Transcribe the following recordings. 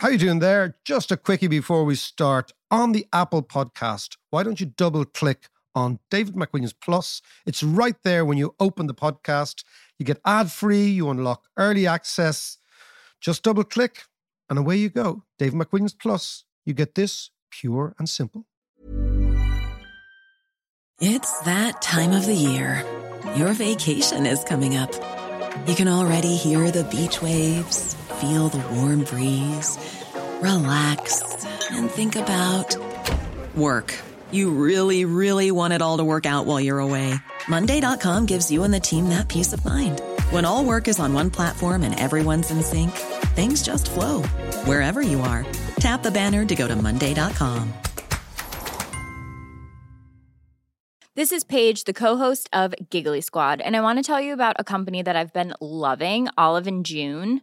How you doing there? Just a quickie before we start. On the Apple podcast, why don't you double click on David McWilliams Plus? It's right there when you open the podcast. You get ad free, you unlock early access. Just double click and away you go. David McWilliams Plus. You get this pure and simple. It's that time of the year. Your vacation is coming up. You can already hear the beach waves, feel the warm breeze, relax, and think about work. You really, really want it all to work out while you're away. Monday.com gives you and the team that peace of mind. When all work is on one platform and everyone's in sync, things just flow wherever you are. Tap the banner to go to Monday.com. This is Paige, the co-host of Giggly Squad, and I want to tell you about a company that I've been loving, Olive and June.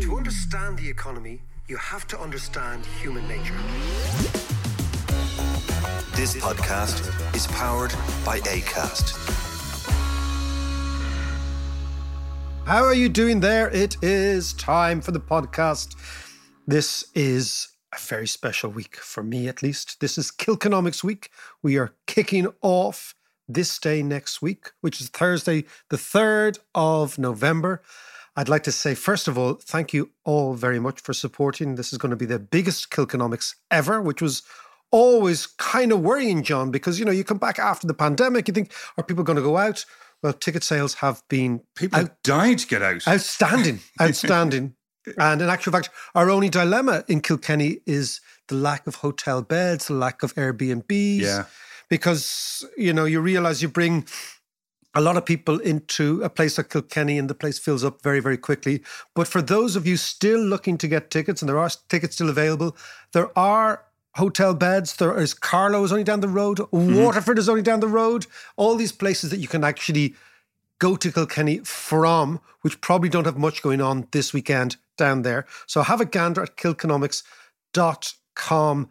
To understand the economy, you have to understand human nature. This podcast is powered by ACAST. How are you doing there? It is time for the podcast. This is a very special week for me, at least. This is Kilkenomics Week. We are kicking off this day next week, which is Thursday, the 3rd of November. I'd like to say, first of all, thank you all very much for supporting. This is going to be the biggest Kilkenomics ever, which was always kind of worrying, John, because, you know, you come back after the pandemic, you think, are people going to go out? Well, ticket sales have been People out- to get out. Outstanding, outstanding. and in actual fact, our only dilemma in Kilkenny is the lack of hotel beds, the lack of Airbnbs. Yeah. Because, you know, you realize you bring a lot of people into a place like Kilkenny and the place fills up very, very quickly. But for those of you still looking to get tickets, and there are tickets still available, there are hotel beds. There is Carlow is only down the road. Mm-hmm. Waterford is only down the road. All these places that you can actually go to Kilkenny from, which probably don't have much going on this weekend down there. So have a gander at kilkenomics.com.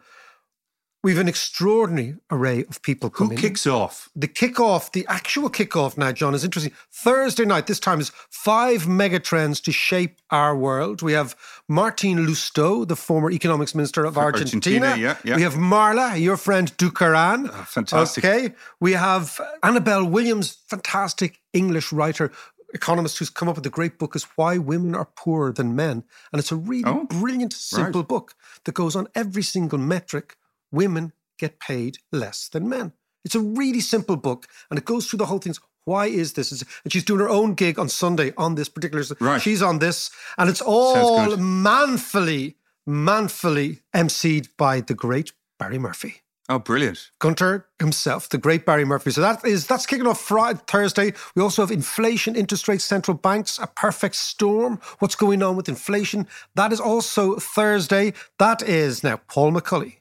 We've an extraordinary array of people coming. Who kicks off? the kickoff, the actual kickoff now, John, is interesting. Thursday night, this time is five mega trends to shape our world. We have Martin Lousteau, the former economics minister of Argentina. Argentina, yeah, yeah. We have Marla, your friend Dukharan. Ah, fantastic. Okay. We have Annabelle Williams, fantastic English writer, economist who's come up with a great book is Why Women Are Poorer Than Men. And it's a really Oh, brilliant, simple book that goes on every single metric. Women get paid less than men. It's a really simple book and it goes through the whole thing. Why is this? And she's doing her own gig on Sunday on this particular. Right. She's on this, and it's all manfully, manfully emceed by the great Barry Murphy. Oh, brilliant. Gunter himself, the great Barry Murphy. So that is that's kicking off Friday, Thursday. We also have inflation, interest rates, central banks, a perfect storm. What's going on with inflation? That is also Thursday. That is now Paul McCulley,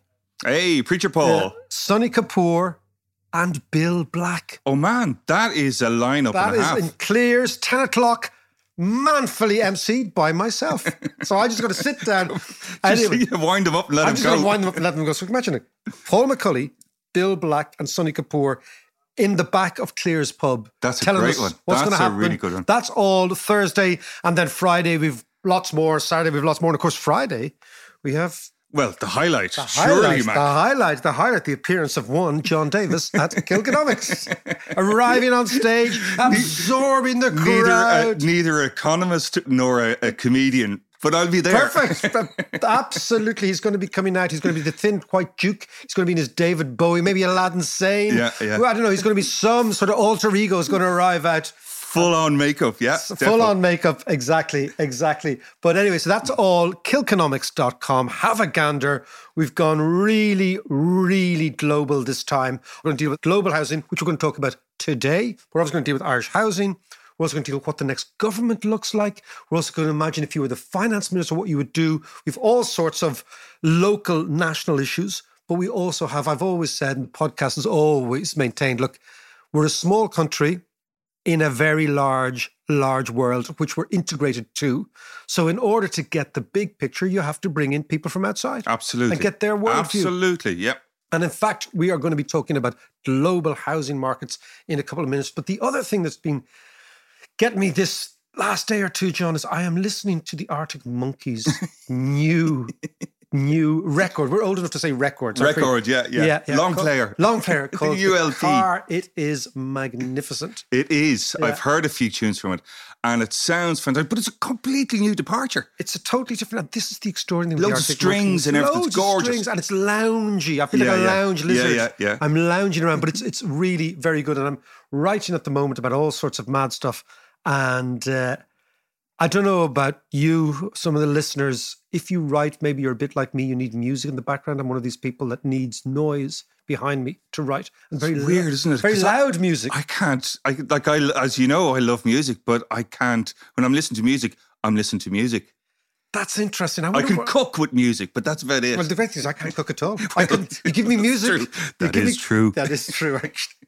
Hey, Preacher Paul. uh, Sony Kapoor, and Bill Black. Oh, man, that is a lineup That and a is half. in Cleere's, 10 o'clock, manfully emceed by myself. so I just got to sit down. Just Anyway. wind them up and let I'm them just go. wind them up and let them go. So imagine it. Paul McCulley, Bill Black, and Sony Kapoor in the back of Cleere's pub. That's a great one. What's That's going a happen. really good one. That's all Thursday. And then Friday, we've lots more. Saturday, we've lots more. And of course, Friday, we have well, the highlight. the Surely, highlight, Mac. the highlight, the highlight, the appearance of one John Davis at Kilkenomics, arriving on stage, absorbing the neither, a, crowd. neither economist nor a, a comedian, but I'll be there. Perfect. Absolutely. He's going to be coming out. He's going to be the thin, white Duke. He's going to be in his David Bowie, maybe Aladdin Sane. Yeah, yeah. I don't know. He's going to be some sort of alter ego is going to arrive out. Full on makeup, yeah. Full on makeup, exactly, exactly. But anyway, so that's all. Kilkenomics.com. Have a gander. We've gone really, really global this time. We're going to deal with global housing, which we're going to talk about today. We're also going to deal with Irish housing. We're also going to deal with what the next government looks like. We're also going to imagine if you were the finance minister, what you would do. We've all sorts of local, national issues. But we also have, I've always said, and the podcast has always maintained look, we're a small country in a very large, large world, which we're integrated to. So, in order to get the big picture, you have to bring in people from outside. Absolutely. And get their worldview. Absolutely, yep. And in fact, we are going to be talking about global housing markets in a couple of minutes. But the other thing that's been getting me this last day or two, John, is I am listening to the Arctic Monkeys' new new record. We're old enough to say records. aren't we? Record, yeah, yeah. Long player. Long player The called ULP. It is magnificent. It is. Yeah. I've heard a few tunes from it and it sounds fantastic, but it's a completely new departure. It's a totally different. This is the extraordinary. the Loads of strings and everything's Loads of gorgeous. strings, and it's loungy. I feel Yeah, like a yeah. lounge Yeah, lizard. yeah, yeah. I'm lounging around, but it's it's really very good. And I'm writing at the moment about all sorts of mad stuff. And uh, I don't know about you, some of the listeners. If you write, maybe you're a bit like me. You need music in the background. I'm one of these people that needs noise behind me to write, and very It's weird, isn't it? Very 'Cause I- loud music. I can't. I like. I as you know, I love music, but I can't. When I'm listening to music, I'm listening to music. That's interesting. I, I can what- cook with music, but that's about it. Well, the fact is, I can't cook at all. I can. You give me music. That is true. That is true. Actually.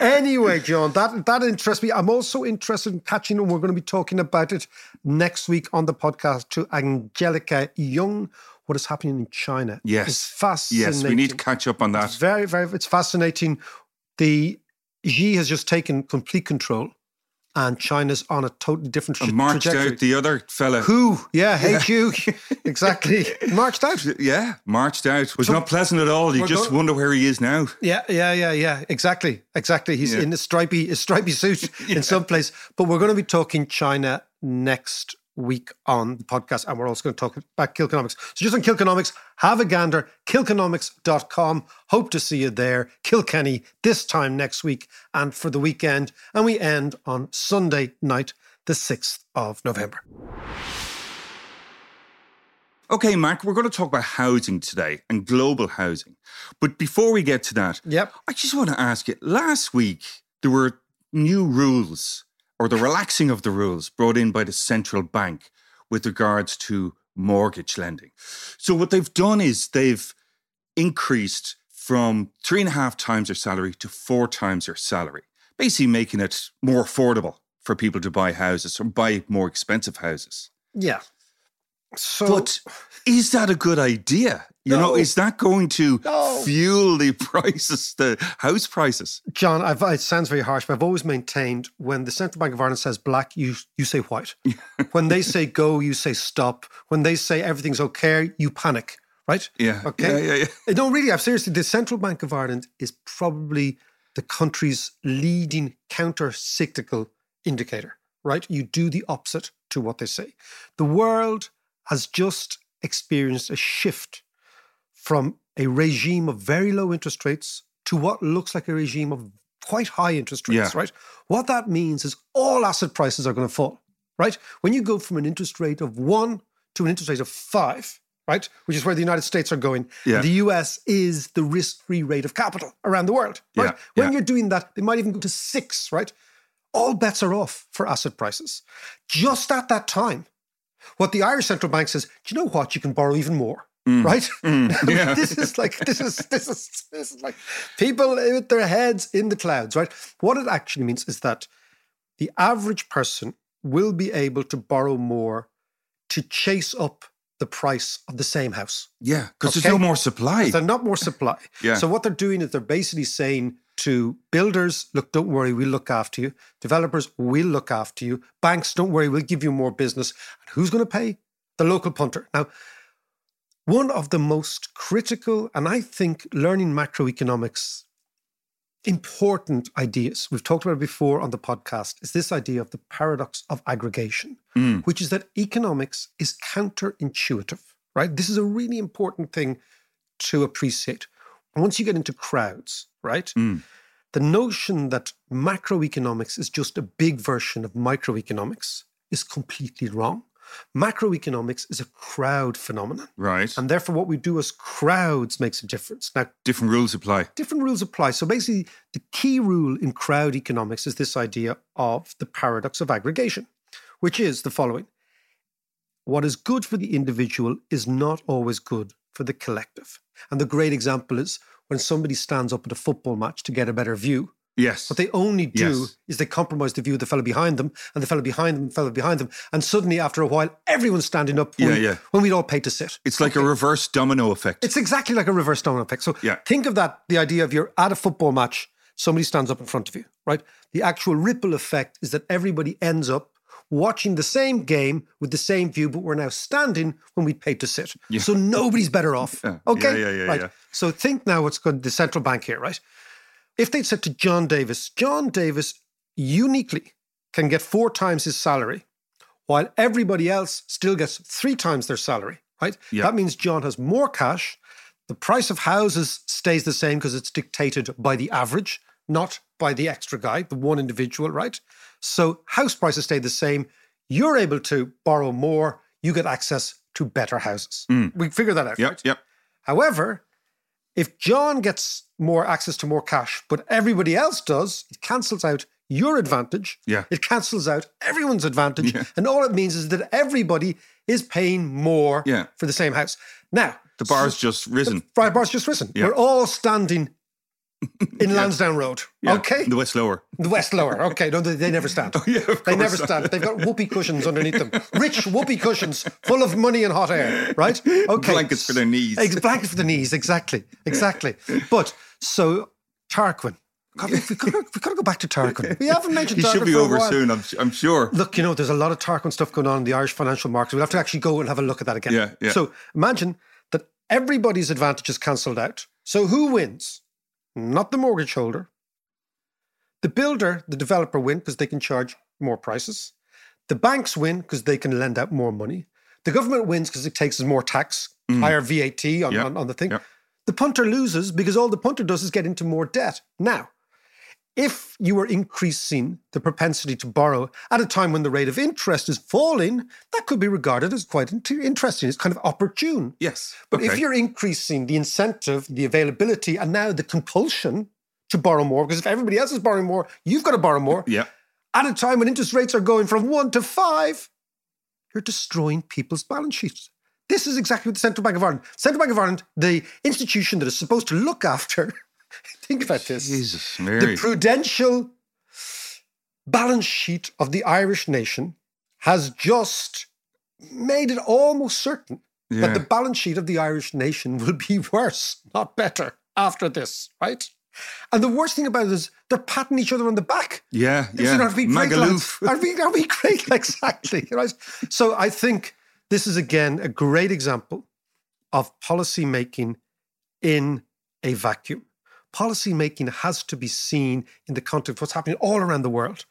Anyway, John, that that interests me. I'm also interested in catching, and we're going to be talking about it next week on the podcast to Angelica Young. What is happening in China? Yes. it's fascinating. yes, we need to catch up on that. It's very, very. It's fascinating. The Xi has just taken complete control, and China's on a totally different tra- And marched trajectory. out the other fella. Who? Yeah, hate you. exactly. Marched out. Yeah, marched out. Was So- not pleasant at all. You just wonder where he is now. Yeah, yeah, yeah, yeah. Exactly, exactly. He's Yeah. in a stripy, a stripy suit in some place. But we're going to be talking China next week on the podcast, and we're also going to talk about Kilkenomics. So just on Kilkenomics, have a gander. Kilkenomics.com. Hope to see you there. Kilkenny this time next week and for the weekend, and we end on Sunday night, the sixth of November. Okay, Mark, we're going to talk about housing today and global housing. But before we get to that, Yep. I just want to ask you last week, there were new rules or the relaxing of the rules brought in by the central bank with regards to mortgage lending. So, what they've done is they've increased from three and a half times their salary to four times their salary, basically making it more affordable for people to buy houses or buy more expensive houses. Yeah. So, But is that a good idea? You know, No. is that going to No. fuel the prices, the house prices? John, I've, it sounds very harsh, but I've always maintained when the Central Bank of Ireland says black, you you say white. when they say go, you say stop. When they say everything's okay, you panic, right? Yeah. Okay. Yeah, yeah, yeah. No, really, I've seriously. The Central Bank of Ireland is probably the country's leading counter-cyclical indicator. Right? You do the opposite to what they say. The world has just experienced a shift from a regime of very low interest rates to what looks like a regime of quite high interest rates, Yeah. right? What that means is all asset prices are going to fall, right? When you go from an interest rate of one to an interest rate of five, right, which is where the United States are going, Yeah. the US is the risk free rate of capital around the world, right? Yeah, When you're doing that, they might even go to six, right? All bets are off for asset prices. Just at that time, what the Irish central bank says, do you know what? You can borrow even more. Right? Mm, yeah. this is like this is this is this is like people with their heads in the clouds, right? What it actually means is that the average person will be able to borrow more to chase up the price of the same house. Yeah, because Okay. there's no more supply. There's not more supply. Yeah. So what they're doing is they're basically saying to builders, look, don't worry, we'll look after you. Developers, we'll look after you. Banks, don't worry, we'll give you more business. And who's going to pay? The local punter. Now, one of the most critical, and I think learning macroeconomics important ideas, we've talked about it before on the podcast, is this idea of the paradox of aggregation, Mm. which is that economics is counterintuitive, right? This is a really important thing to appreciate. Once you get into crowds, right? Mm. the notion that macroeconomics is just a big version of microeconomics is completely wrong. Macroeconomics is a crowd phenomenon. Right. And therefore, what we do as crowds makes a difference. Now, Different rules apply. different rules apply. So basically, the key rule in crowd economics is this idea of the paradox of aggregation, which is the following What is good for the individual is not always good for the collective. And the great example is when somebody stands up at a football match to get a better view. Yes. What they only do Yes. is they compromise the view of the fellow behind them, and the fellow behind them, and the fellow behind them. And suddenly, after a while, everyone's standing up when, Yeah, yeah. when we'd all pay to sit. It's like a reverse domino effect. It's exactly like a reverse domino effect. So Yeah. think of that the idea of you're at a football match, somebody stands up in front of you, right? The actual ripple effect is that everybody ends up watching the same game with the same view, but we're now standing when we paid to sit. So nobody's better off. Yeah. Okay. Yeah, yeah, yeah, right. yeah. So think now what's going the central bank here, right? If they'd said to John Davis, John Davis uniquely can get four times his salary, while everybody else still gets three times their salary, right? Yeah. That means John has more cash. The price of houses stays the same because it's dictated by the average, not by the extra guy, the one individual, right? So house prices stay the same. You're able to borrow more. You get access to better houses. Mm. We figure that out, Yep. right? Yep. However, if John gets more access to more cash, but everybody else does, it cancels out your advantage. Yeah. It cancels out everyone's advantage. Yeah. And all it means is that everybody is paying more Yeah. for the same house. Now, The bar's just risen. the bar's just risen. Yeah. We're all standing in Lansdowne Road. Yeah. Okay. The West Lower. The West Lower. Okay. No, they, they never stand. Oh, yeah, of They never stand. They've got whoopee cushions underneath them. Rich whoopee cushions full of money and hot air, right? Okay. Blankets for their knees. Blankets for the knees, exactly. Exactly. But so Tarquin. God, we, we, we gotta go back to Tarquin. We haven't mentioned He Tarquin should be over soon, I'm, I'm sure. Look, you know, there's a lot of Tarquin stuff going on in the Irish financial markets. We'll have to actually go and have a look at that again. Yeah, yeah. So imagine that everybody's advantage is cancelled out. So who wins? Not the mortgage holder. The builder, the developer win because they can charge more prices. The banks win because they can lend out more money. The government wins because it takes more tax, mm. higher VAT on, Yeah, on, on the thing. yeah. The punter loses because all the punter does is get into more debt. Now, if you are increasing the propensity to borrow at a time when the rate of interest is falling, that could be regarded as quite interesting. It's kind of opportune. Yes. But if you're increasing the incentive, the availability, and now the compulsion to borrow more, because if everybody else is borrowing more, you've got to borrow more, Yeah. at a time when interest rates are going from one to five, you're destroying people's balance sheets. This is exactly what the Central Bank of Ireland, Central Bank of Ireland, the institution that is supposed to look after, think about this Jesus, the prudential balance sheet of the Irish nation has just made it almost certain that the balance sheet of the Irish nation will be worse, not better, after this, right? And the worst thing about it is they're patting each other on the back. yeah, yeah. Aren't we great, lads? Aren't we, aren't we great? exactly. Right? So I think this is again a great example of policy making in a vacuum. Policy making has to be seen in the context of what's happening all around the world.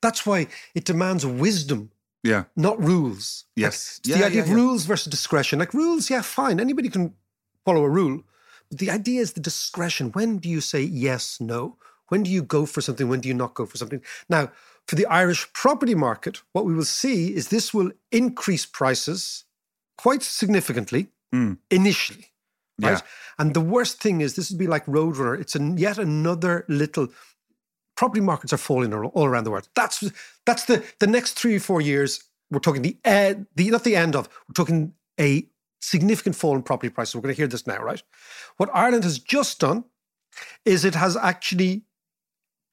That's why it demands wisdom, Yeah. not rules. Yes. it's Yeah, the idea yeah, of yeah. rules versus discretion. Like rules, yeah, fine. Anybody can follow a rule. But the idea is the discretion. When do you say yes, no? When do you go for something? When do you not go for something? Now, for the Irish property market, what we will see is this will increase prices quite significantly Mm. initially. Yeah. Right? And the worst thing is this would be like Roadrunner. It's an, yet another little property markets are falling all around the world. That's that's the the next three or four years. We're talking the end, the not the end of. We're talking a significant fall in property prices. We're going to hear this now, right? What Ireland has just done is it has actually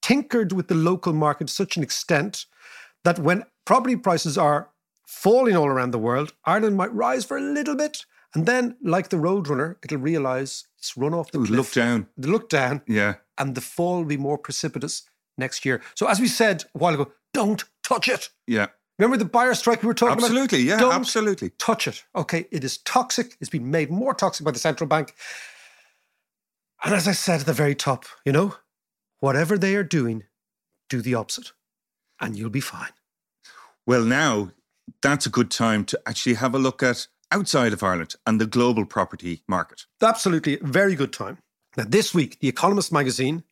tinkered with the local market to such an extent that when property prices are falling all around the world, Ireland might rise for a little bit, and then, like the Roadrunner, it'll realise it's run off the cliff. Look down. It'll look down, Yeah. and the fall will be more precipitous next year. So, as we said a while ago, don't touch it. Yeah. Remember the buyer strike we were talking about? Absolutely. Yeah. Don't Absolutely. touch it. Okay, it is toxic. It's been made more toxic by the central bank. And as I said at the very top, you know, whatever they are doing, do the opposite, and you'll be fine. Well, now that's a good time to actually have a look at outside of Ireland and the global property market. Absolutely, very good time. Now, this week, The Economist magazine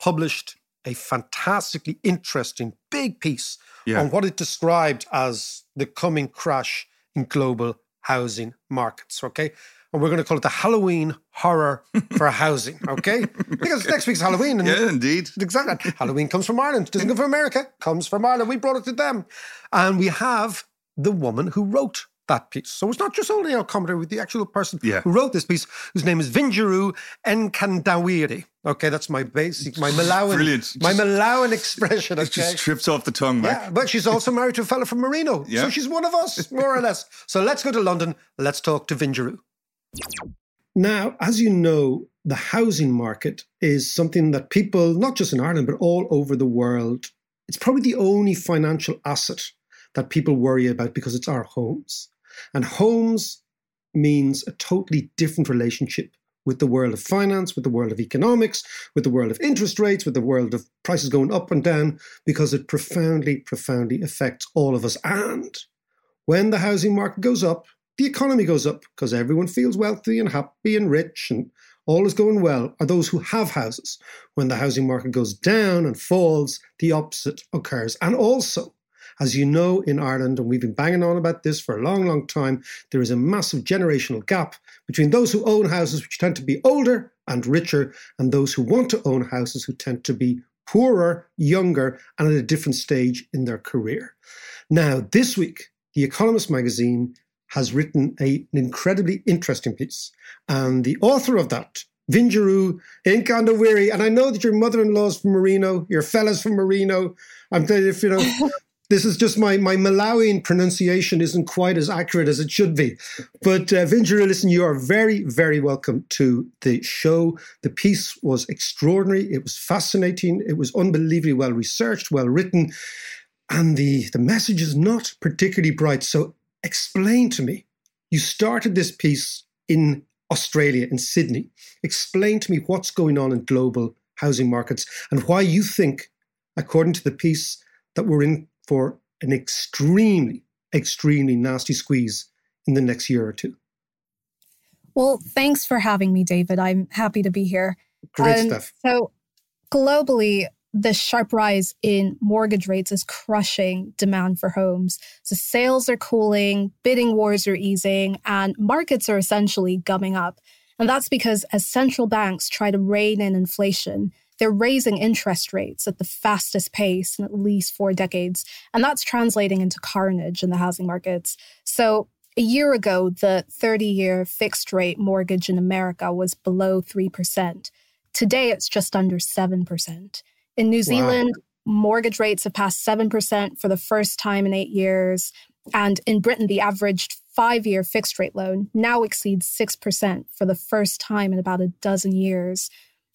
published a fantastically interesting big piece Yeah. on what it described as the coming crash in global housing markets. Okay. And we're going to call it the Halloween horror for housing. Okay. Because next week's Halloween. And Yeah, indeed. Exactly. Halloween comes from Ireland. Doesn't come from America. Comes from Ireland. We brought it to them. And we have the woman who wrote that piece. So it's not just only our commentator with the actual person Yeah. who wrote this piece, whose name is Vinjeru Mkandawire. Okay, that's my basic, my Malawian, Brilliant. my Just- Malawian expression. It Okay. just trips off the tongue, Mac. Yeah, but she's also married to a fella from Marino. Yeah. So she's one of us, more or less. So let's go to London. Let's talk to Vinjaru. Now, as you know, the housing market is something that people, not just in Ireland, but all over the world, it's probably the only financial asset that people worry about because it's our homes. And homes means a totally different relationship with the world of finance, with the world of economics, with the world of interest rates, with the world of prices going up and down, because it profoundly, profoundly affects all of us. And when the housing market goes up, the economy goes up because everyone feels wealthy and happy and rich and all is going well are those who have houses. When the housing market goes down and falls, the opposite occurs. And also, as you know, in Ireland, and we've been banging on about this for a long, long time, there is a massive generational gap between those who own houses, which tend to be older and richer, and those who want to own houses, who tend to be poorer, younger, and at a different stage in their career. Now, this week, The Economist magazine has written a, an incredibly interesting piece. And the author of that, Vinjeru Mkandawire, and I know that your mother-in-law's from Marino, your fella's from Marino. I'm telling if you know, this is just my, my Malawian pronunciation isn't quite as accurate as it should be. But uh, listen, you are very, very welcome to the show. The piece was extraordinary. It was fascinating. It was unbelievably well researched, well written. And the, the message is not particularly bright. So explain to me. You started this piece in Australia, in Sydney. Explain to me what's going on in global housing markets and why you think, according to the piece, that we're in for an extremely, extremely nasty squeeze in the next year or two. Well, thanks for having me, David. I'm happy to be here. Great Um, stuff. So, globally, the sharp rise in mortgage rates is crushing demand for homes. So, sales are cooling, bidding wars are easing, and markets are essentially gumming up. And that's because as central banks try to rein in inflation, they're raising interest rates at the fastest pace in at least four decades. And that's translating into carnage in the housing markets. So, a year ago, the 30 year fixed rate mortgage in America was below 3%. Today, it's just under 7%. In New Zealand, mortgage rates have passed 7% for the first time in eight years. And in Britain, the average five year fixed rate loan now exceeds 6% for the first time in about a dozen years.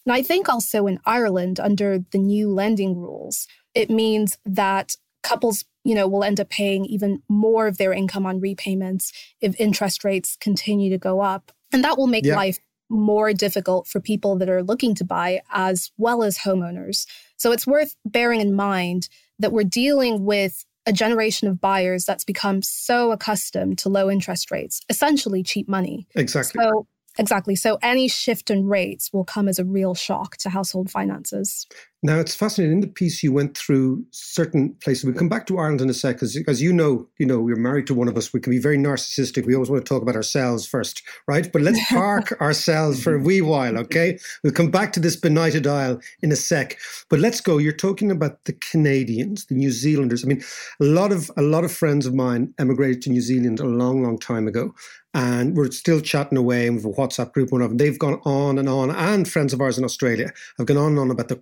And I think also in Ireland, under the new lending rules, it means that couples, you know, will end up paying even more of their income on repayments if interest rates continue to go up. And that will make Yeah. life more difficult for people that are looking to buy as well as homeowners. So it's worth bearing in mind that we're dealing with a generation of buyers that's become so accustomed to low interest rates, essentially cheap money. Exactly. So exactly. So any shift in rates will come as a real shock to household finances. Now it's fascinating. In the piece, you went through certain places. We'll come back to Ireland in a sec, because as you know, you know, we're married to one of us. We can be very narcissistic. We always want to talk about ourselves first, right? But let's park ourselves for a wee while, okay? We'll come back to this benighted isle in a sec. But let's go. You're talking about the Canadians, the New Zealanders. I mean, a lot of a lot of friends of mine emigrated to New Zealand a long, long time ago. And we're still chatting away and we have a WhatsApp group, one of them. They've gone on and on, and friends of ours in Australia have gone on and on about the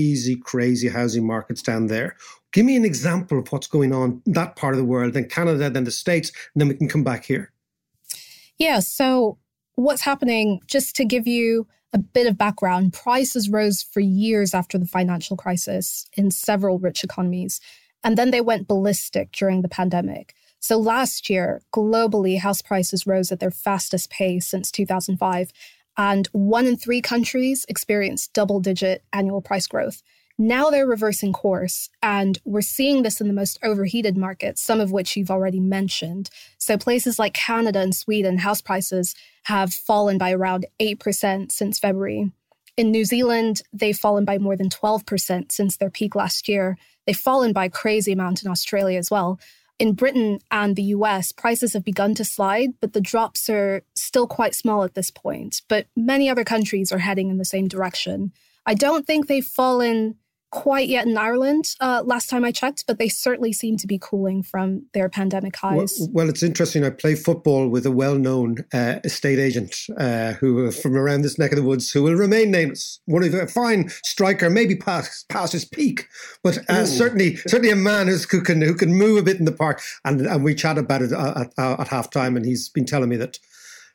crazy, crazy housing markets down there. Give me an example of what's going on in that part of the world, then Canada, then the States, and then we can come back here. Yeah. So, what's happening, just to give you a bit of background, prices rose for years after the financial crisis in several rich economies. And then they went ballistic during the pandemic. So, last year, globally, house prices rose at their fastest pace since 2005. And one in three countries experienced double digit annual price growth. Now they're reversing course, and we're seeing this in the most overheated markets, some of which you've already mentioned. So, places like Canada and Sweden, house prices have fallen by around 8% since February. In New Zealand, they've fallen by more than 12% since their peak last year. They've fallen by a crazy amount in Australia as well. In Britain and the US, prices have begun to slide, but the drops are still quite small at this point. But many other countries are heading in the same direction. I don't think they've fallen quite yet in Ireland uh, last time I checked, but they certainly seem to be cooling from their pandemic highs. Well, well it's interesting. I play football with a well known uh, estate agent uh, who from around this neck of the woods who will remain nameless. One of a fine striker, maybe past, past his peak, but uh, certainly certainly a man who can who can move a bit in the park. And, and we chat about it uh, at, at, at half time, and he's been telling me that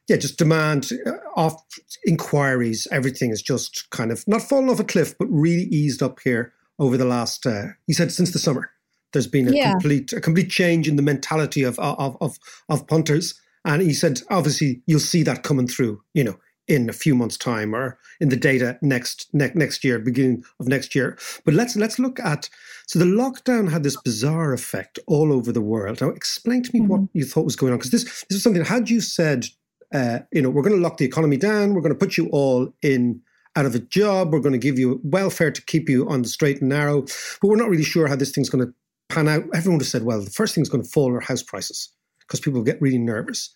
yeah, just demand uh, off inquiries. Everything is just kind of not fallen off a cliff, but really eased up here over the last. Uh, he said since the summer, there's been a yeah. complete a complete change in the mentality of of of of punters, and he said obviously you'll see that coming through. You know, in a few months' time or in the data next ne- next year, beginning of next year. But let's let's look at so the lockdown had this bizarre effect all over the world. Now, explain to me mm-hmm. what you thought was going on because this this is something. Had you said uh, you know, we're going to lock the economy down. We're going to put you all in out of a job. We're going to give you welfare to keep you on the straight and narrow. But we're not really sure how this thing's going to pan out. Everyone has said, well, the first thing's going to fall are house prices because people get really nervous.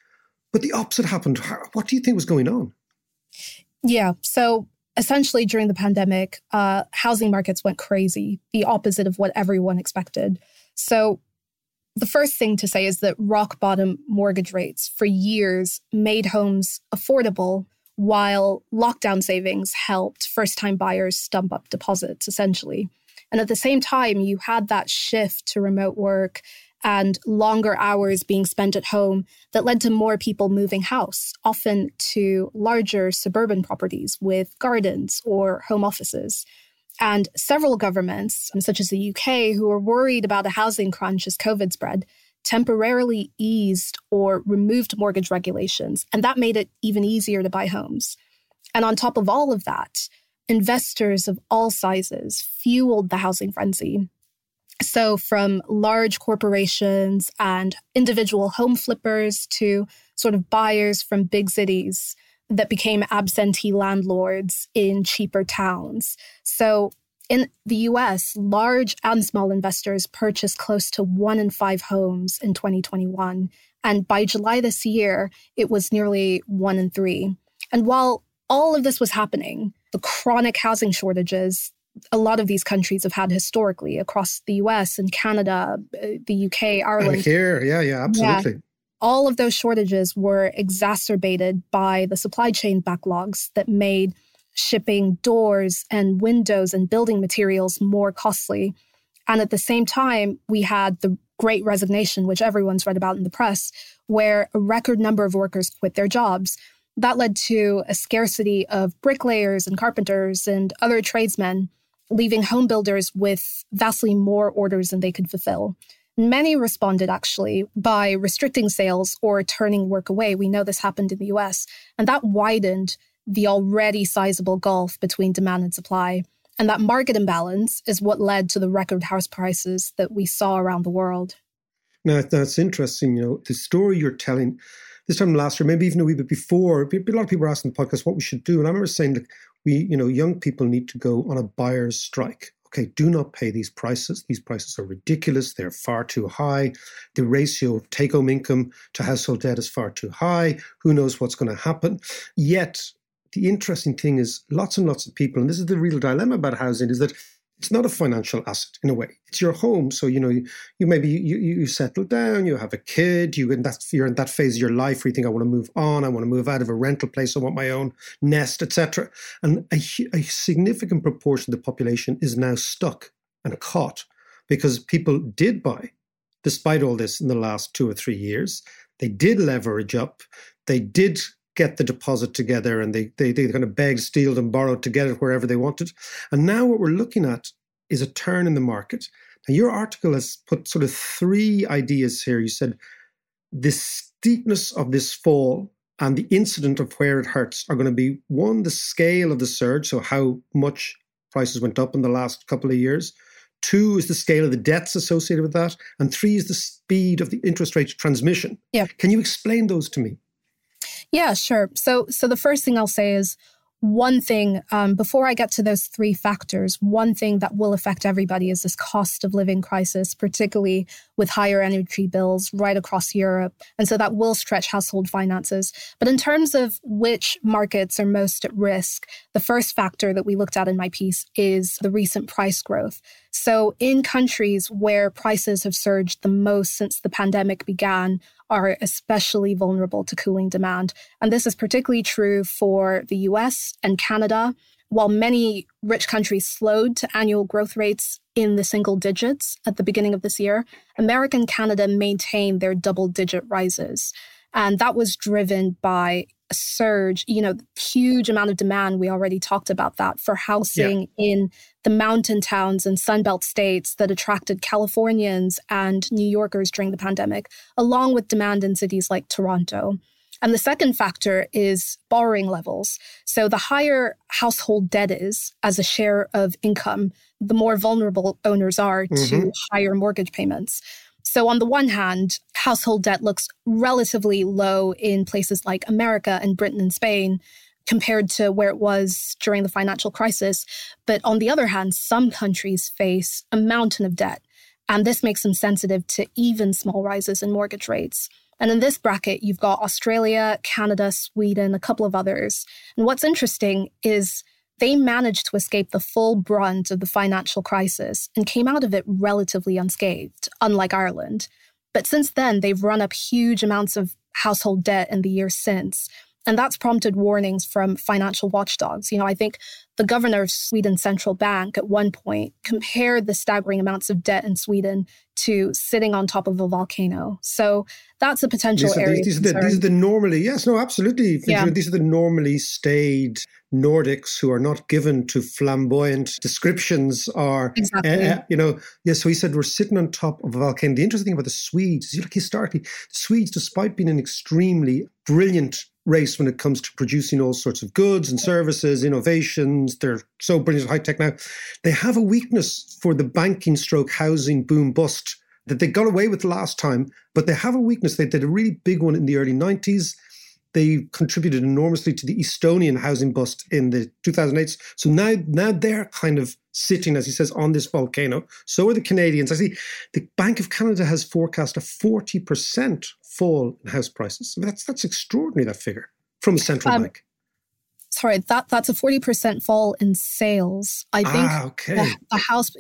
But the opposite happened. What do you think was going on? Yeah. So essentially, during the pandemic, uh, housing markets went crazy, the opposite of what everyone expected. So the first thing to say is that rock bottom mortgage rates for years made homes affordable while lockdown savings helped first time buyers stump up deposits, essentially. And at the same time, you had that shift to remote work and longer hours being spent at home that led to more people moving house, often to larger suburban properties with gardens or home offices. And several governments, um, such as the UK, who were worried about a housing crunch as COVID spread, temporarily eased or removed mortgage regulations. And that made it even easier to buy homes. And on top of all of that, investors of all sizes fueled the housing frenzy. So, from large corporations and individual home flippers to sort of buyers from big cities, that became absentee landlords in cheaper towns. So in the US, large and small investors purchased close to one in five homes in 2021. And by July this year, it was nearly one in three. And while all of this was happening, the chronic housing shortages a lot of these countries have had historically across the US and Canada, uh, the UK, Ireland. And here, yeah, yeah, absolutely. Yeah all of those shortages were exacerbated by the supply chain backlogs that made shipping doors and windows and building materials more costly. And at the same time, we had the great resignation, which everyone's read about in the press, where a record number of workers quit their jobs. That led to a scarcity of bricklayers and carpenters and other tradesmen, leaving home builders with vastly more orders than they could fulfill. Many responded actually by restricting sales or turning work away. We know this happened in the US, and that widened the already sizable gulf between demand and supply. And that market imbalance is what led to the record house prices that we saw around the world. Now, that's interesting. You know, the story you're telling this time last year, maybe even a wee bit before, a lot of people were asking the podcast what we should do. And I remember saying that we, you know, young people need to go on a buyer's strike okay, do not pay these prices. These prices are ridiculous. They're far too high. The ratio of take home income to household debt is far too high. Who knows what's going to happen? Yet, the interesting thing is lots and lots of people, and this is the real dilemma about housing, is that it's not a financial asset in a way. It's your home. So, you know, you, you maybe you, you settle down, you have a kid, you in that you're in that phase of your life where you think, I want to move on, I want to move out of a rental place, I want my own nest, etc. And a, a significant proportion of the population is now stuck and caught because people did buy, despite all this in the last two or three years. They did leverage up. They did get the deposit together and they, they, they kind of begged, stealed, and borrowed to get it wherever they wanted. And now what we're looking at is a turn in the market. Now, your article has put sort of three ideas here. You said the steepness of this fall and the incident of where it hurts are going to be one, the scale of the surge, so how much prices went up in the last couple of years. Two is the scale of the debts associated with that. And three is the speed of the interest rate transmission. Yeah. Can you explain those to me? Yeah, sure. So so the first thing I'll say is one thing, um, before I get to those three factors, one thing that will affect everybody is this cost of living crisis, particularly with higher energy bills right across Europe. And so that will stretch household finances. But in terms of which markets are most at risk, the first factor that we looked at in my piece is the recent price growth. So in countries where prices have surged the most since the pandemic began, are especially vulnerable to cooling demand. And this is particularly true for the US and Canada. While many rich countries slowed to annual growth rates in the single digits at the beginning of this year, America and Canada maintained their double digit rises. And that was driven by a surge, you know, huge amount of demand. We already talked about that for housing yeah. in the mountain towns and Sunbelt states that attracted Californians and New Yorkers during the pandemic, along with demand in cities like Toronto. And the second factor is borrowing levels. So the higher household debt is as a share of income, the more vulnerable owners are mm-hmm. to higher mortgage payments. So, on the one hand, household debt looks relatively low in places like America and Britain and Spain compared to where it was during the financial crisis. But on the other hand, some countries face a mountain of debt, and this makes them sensitive to even small rises in mortgage rates. And in this bracket, you've got Australia, Canada, Sweden, a couple of others. And what's interesting is they managed to escape the full brunt of the financial crisis and came out of it relatively unscathed, unlike Ireland. But since then, they've run up huge amounts of household debt in the years since. And that's prompted warnings from financial watchdogs. You know, I think the governor of Sweden's central bank at one point compared the staggering amounts of debt in Sweden to sitting on top of a volcano. So that's a potential these area. These, these, are the, these, are the, normally, yes, no, absolutely. Yeah. These are the normally staid Nordics who are not given to flamboyant descriptions are, exactly. uh, you know, yes, so he said we're sitting on top of a volcano. The interesting thing about the Swedes is, you look historically, the Swedes, despite being an extremely brilliant race when it comes to producing all sorts of goods and services, innovations. They're so brilliant, high tech now. They have a weakness for the banking stroke housing boom bust that they got away with last time, but they have a weakness. They did a really big one in the early 90s. They contributed enormously to the Estonian housing bust in the 2008. So now, now they're kind of sitting, as he says, on this volcano. So are the Canadians. I see the Bank of Canada has forecast a 40% fall in house prices. That's that's extraordinary. That figure from the central um, bank. Sorry, that that's a forty percent fall in sales. I think ah, okay. the, the house,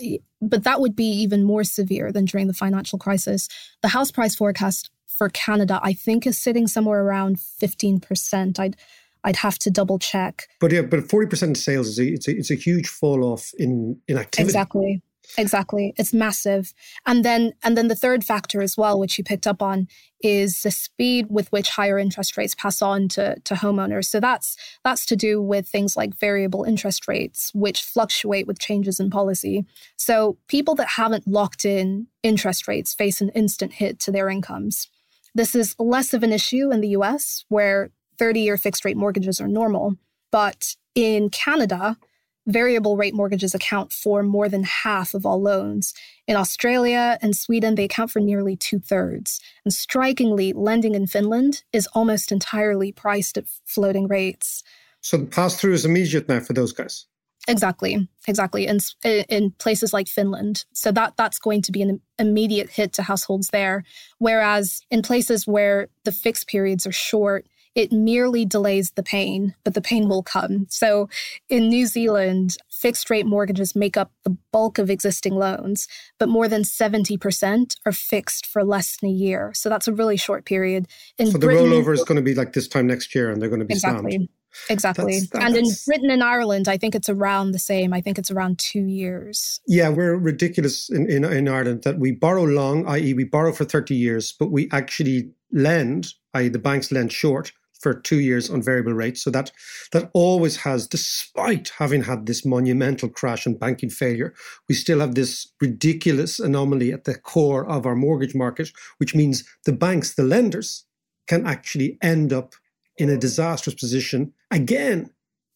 but that would be even more severe than during the financial crisis. The house price forecast for Canada, I think, is sitting somewhere around fifteen percent. I'd I'd have to double check. But yeah, but forty percent sales is a, it's a it's a huge fall off in in activity. Exactly. Exactly. It's massive. And then and then the third factor as well, which you picked up on, is the speed with which higher interest rates pass on to, to homeowners. So that's that's to do with things like variable interest rates, which fluctuate with changes in policy. So people that haven't locked in interest rates face an instant hit to their incomes. This is less of an issue in the US, where 30-year fixed rate mortgages are normal. But in Canada, variable rate mortgages account for more than half of all loans. In Australia and Sweden, they account for nearly two thirds. And strikingly, lending in Finland is almost entirely priced at floating rates. So the pass through is immediate now for those guys. Exactly, exactly. In in places like Finland, so that that's going to be an immediate hit to households there. Whereas in places where the fixed periods are short, it merely delays the pain, but the pain will come. So in New Zealand, fixed rate mortgages make up the bulk of existing loans, but more than 70% are fixed for less than a year. So that's a really short period. In so the Britain, rollover is going to be like this time next year and they're going to be exactly. slammed. Exactly. That's, that's, and in Britain and Ireland, I think it's around the same. I think it's around two years. Yeah, we're ridiculous in, in, in Ireland that we borrow long, i.e., we borrow for 30 years, but we actually lend, i.e., the banks lend short for two years on variable rates. So that that always has, despite having had this monumental crash and banking failure, we still have this ridiculous anomaly at the core of our mortgage market, which means the banks, the lenders, can actually end up in a disastrous position again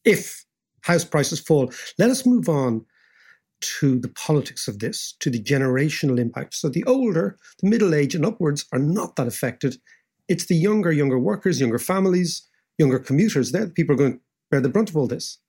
if house prices fall. Let us move on to the politics of this, to the generational impact. So the older, the middle age, and upwards are not that affected it's the younger, younger workers, younger families, younger commuters. They're the people are going to bear the brunt of all this.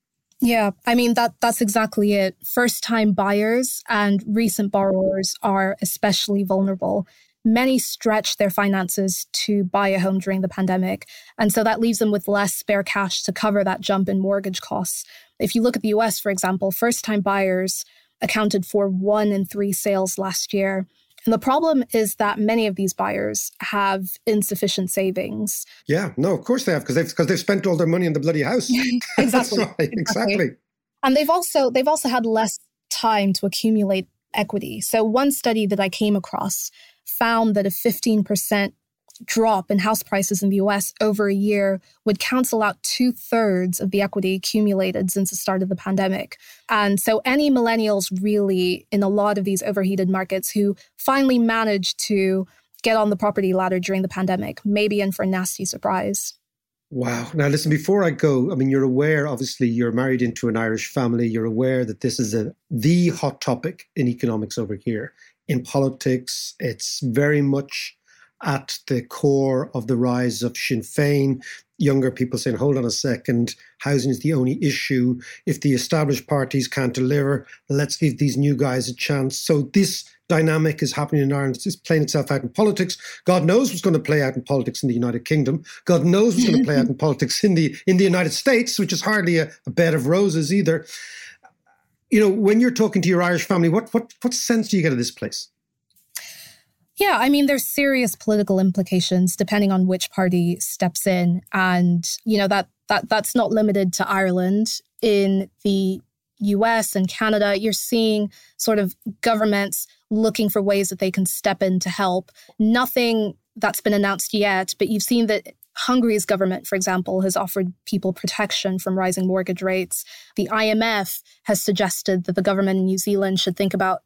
Yeah, I mean that that's exactly it. First-time buyers and recent borrowers are especially vulnerable. Many stretched their finances to buy a home during the pandemic, and so that leaves them with less spare cash to cover that jump in mortgage costs. If you look at the US, for example, first-time buyers accounted for 1 in 3 sales last year. And the problem is that many of these buyers have insufficient savings. Yeah, no, of course they have because they've because they've spent all their money in the bloody house. exactly. right, exactly. exactly. And they've also they've also had less time to accumulate equity. So one study that I came across found that a 15% drop in house prices in the US over a year would cancel out two thirds of the equity accumulated since the start of the pandemic. And so, any millennials really in a lot of these overheated markets who finally managed to get on the property ladder during the pandemic may be in for a nasty surprise. Wow. Now, listen, before I go, I mean, you're aware, obviously, you're married into an Irish family. You're aware that this is a, the hot topic in economics over here. In politics, it's very much at the core of the rise of Sinn Féin. Younger people saying, hold on a second, housing is the only issue. If the established parties can't deliver, let's give these new guys a chance. So this dynamic is happening in Ireland. It's playing itself out in politics. God knows what's going to play out in politics in the United Kingdom. God knows what's going to play out in politics in the in the United States, which is hardly a, a bed of roses either. You know, when you're talking to your Irish family, what what what sense do you get of this place? Yeah, I mean, there's serious political implications depending on which party steps in, and you know that that that's not limited to Ireland. In the U.S. and Canada, you're seeing sort of governments looking for ways that they can step in to help. Nothing that's been announced yet, but you've seen that Hungary's government, for example, has offered people protection from rising mortgage rates. The IMF has suggested that the government in New Zealand should think about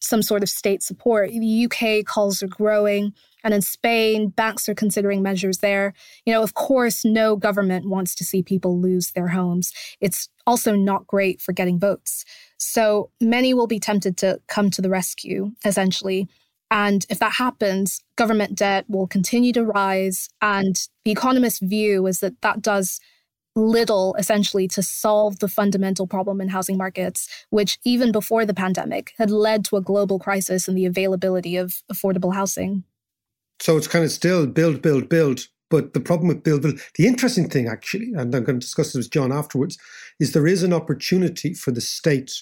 some sort of state support. The UK calls are growing, and in Spain, banks are considering measures there. You know, of course, no government wants to see people lose their homes. It's also not great for getting votes. So many will be tempted to come to the rescue, essentially. And if that happens, government debt will continue to rise. And the economist's view is that that does little essentially to solve the fundamental problem in housing markets, which even before the pandemic had led to a global crisis in the availability of affordable housing. So it's kind of still build, build, build. But the problem with build, build, the interesting thing actually, and I'm going to discuss this with John afterwards, is there is an opportunity for the state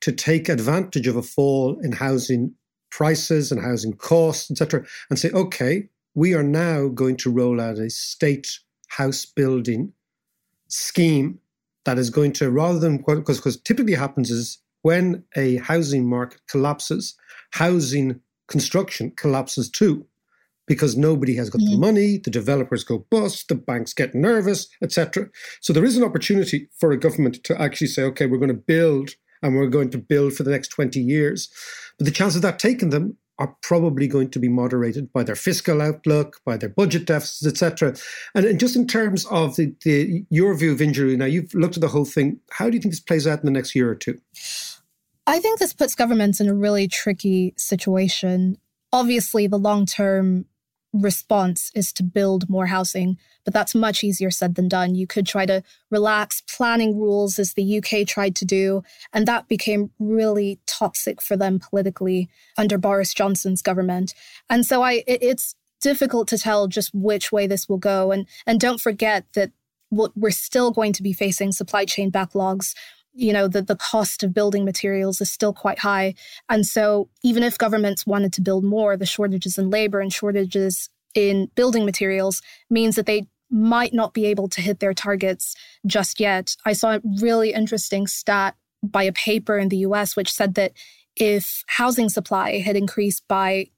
to take advantage of a fall in housing prices and housing costs, etc., and say, okay, we are now going to roll out a state house building scheme that is going to, rather than, because because typically happens is when a housing market collapses, housing construction collapses too, because nobody has got mm. the money, the developers go bust, the banks get nervous, etc. So there is an opportunity for a government to actually say, okay, we're going to build and we're going to build for the next 20 years. But the chances of that taking them are probably going to be moderated by their fiscal outlook, by their budget deficits, etc. And, and, just in terms of the, the your view Vinjeru, now you've looked at the whole thing. How do you think this plays out in the next year or two? I think this puts governments in a really tricky situation. Obviously, the long term response is to build more housing, but that's much easier said than done. You could try to relax planning rules as the UK tried to do, and that became really toxic for them politically under Boris Johnson's government. And so I it, it's difficult to tell just which way this will go and and don't forget that we're still going to be facing supply chain backlogs you know the, the cost of building materials is still quite high. And so even if governments wanted to build more the shortages in labor and shortages in building materials means that they might not be able to hit their targets just yet. I saw a really interesting stat by a paper in the us which said that if housing supply had increased by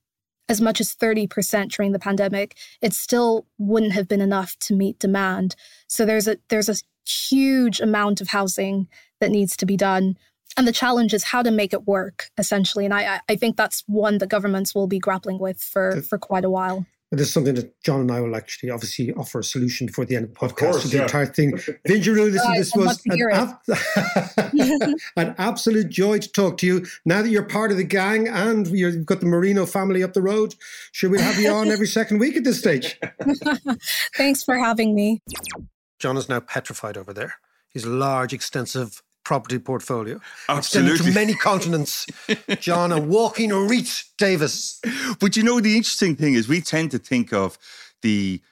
as much as 30% during the pandemic it still wouldn't have been enough to meet demand so there's a there's a huge amount of housing that needs to be done. And the challenge is how to make it work, essentially. And I, I think that's one that governments will be grappling with for, for quite a while. This is something that John and I will actually obviously offer a solution for the end of the podcast of course, the yeah. entire thing. Vinjeru, listen, this was an, ab- an, absolute joy to talk to you. Now that you're part of the gang and you've got the Marino family up the road, should we have you on every second week at this stage? Thanks for having me. John is now petrified over there. his large, extensive property portfolio. Extended Absolutely. to many continents. John, a walking reach, Davis. But you know, the interesting thing is we tend to think of the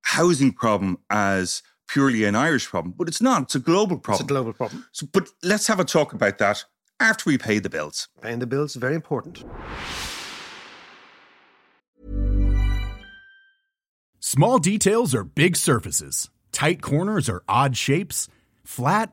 housing problem as purely an Irish problem, but it's not. It's a global problem. It's a global problem. So, but let's have a talk about that after we pay the bills. Paying the bills is very important. Small details are big surfaces. Tight corners are odd shapes. Flat,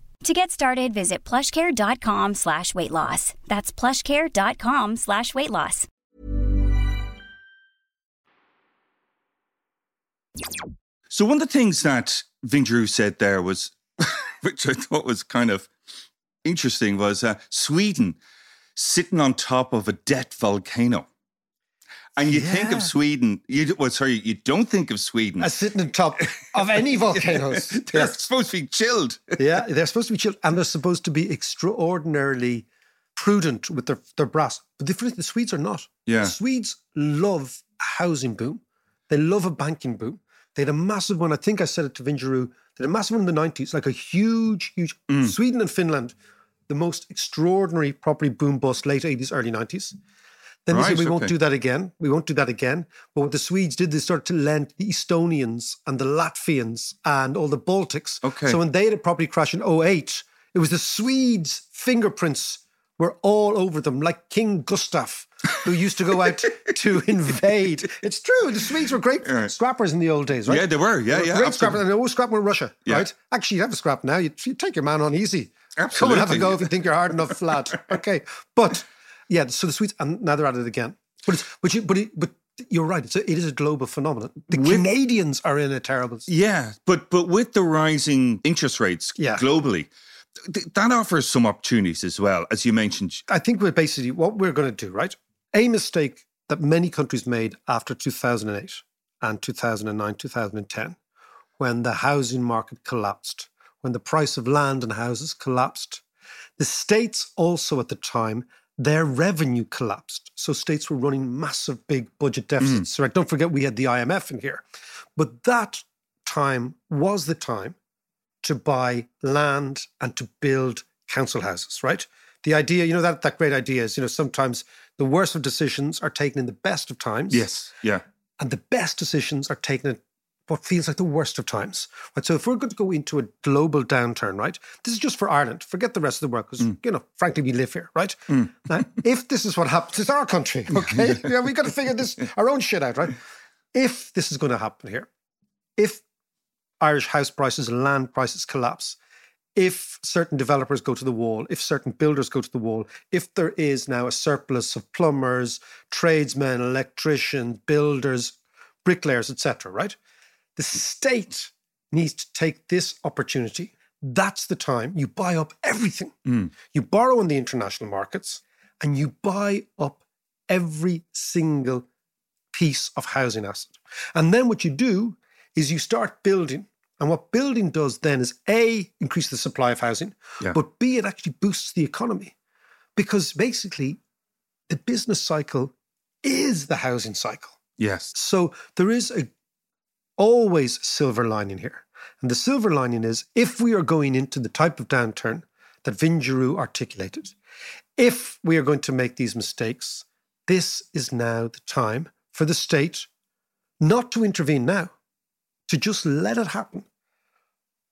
To get started, visit plushcare.com slash weight loss. That's plushcare.com slash weight loss. So one of the things that Vinjeru said there was, which I thought was kind of interesting, was uh, Sweden sitting on top of a debt volcano. And you think of Sweden, you well, sorry, you don't think of Sweden. As sitting on top of any volcanoes. They're Yes. supposed to be chilled. yeah, they're supposed to be chilled and they're supposed to be extraordinarily prudent with their, their brass. But the, the Swedes are not. Yeah. The Swedes love a housing boom. They love a banking boom. They had a massive one. I think I said it to Vinjeru. They had a massive one in the 90s, like a huge, huge. Mm. Sweden and Finland, the most extraordinary property boom bust, late 80s, early 90s. Then they said, we won't do that again. We won't do that again. But what the Swedes did, they started to lend the Estonians and the Latvians and all the Baltics. Okay. So when they had a property crash in 08, it was the Swedes' fingerprints were all over them, like King Gustav, who used to go out to invade. It's true. The Swedes were great Right. scrappers in the old days, right? Yeah, they were. Yeah, They were yeah, Great absolutely. scrappers. And they always scrapping with Russia, Yeah. right? Actually, you have a scrap now. You, you take your man on easy. Absolutely. Come and have a go if you think you're hard enough, lad. Okay. But yeah, so the Swedes, and now they're at it again. But it's, but you, but it, but you're right. It's a, it is a global phenomenon. The Canadians are in a terrible. Yeah, but but with the rising interest rates Yeah. globally, th- that offers some opportunities as well, as you mentioned. I think we're basically what we're going to do, right? A mistake that many countries made after 2008 and 2009, 2010, when the housing market collapsed, when the price of land and houses collapsed. The states also at the time, their revenue collapsed. So states were running massive, big budget deficits. Hmm. Right? Don't forget we had the IMF in here. But that time was the time to buy land and to build council houses, right? The idea, you know, that, that great idea is, you know, sometimes the worst of decisions are taken in the best of times. Yes, yeah, And the best decisions are taken at what feels like the worst of times. Right. So if we're going to go into a global downturn, right? This is just for Ireland. Forget the rest of the world, because mm. you know, frankly, we live here, right? Mm. Now, if this is what happens, it's our country, okay? yeah, we've got to figure this our own shit out, right? If this is going to happen here, if Irish house prices and land prices collapse, if certain developers go to the wall, if certain builders go to the wall, if there is now a surplus of plumbers, tradesmen, electricians, builders, bricklayers, etc., right? The state needs to take this opportunity. That's the time you buy up everything. Mm. You borrow in the international markets and you buy up every single piece of housing asset. And then what you do is you start building. And what building does then is A, increase the supply of housing, Yeah. but B, it actually boosts the economy. Because basically, the business cycle is the housing cycle. yes. So there is a always silver lining here. And the silver lining is if we are going into the type of downturn that Vinjeru articulated, if we are going to make these mistakes, this is now the time for the state not to intervene now, to just let it happen.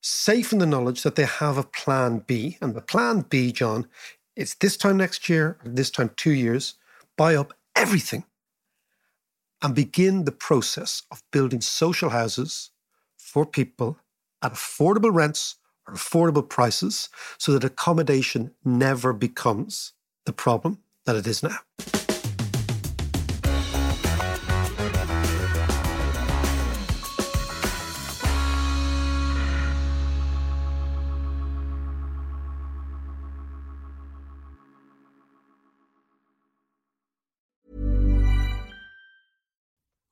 Safe in the knowledge that they have a plan B. And the plan B, John, is this time next year, this time two years, buy up everything and begin the process of building social houses for people at affordable rents or affordable prices so that accommodation never becomes the problem that it is now.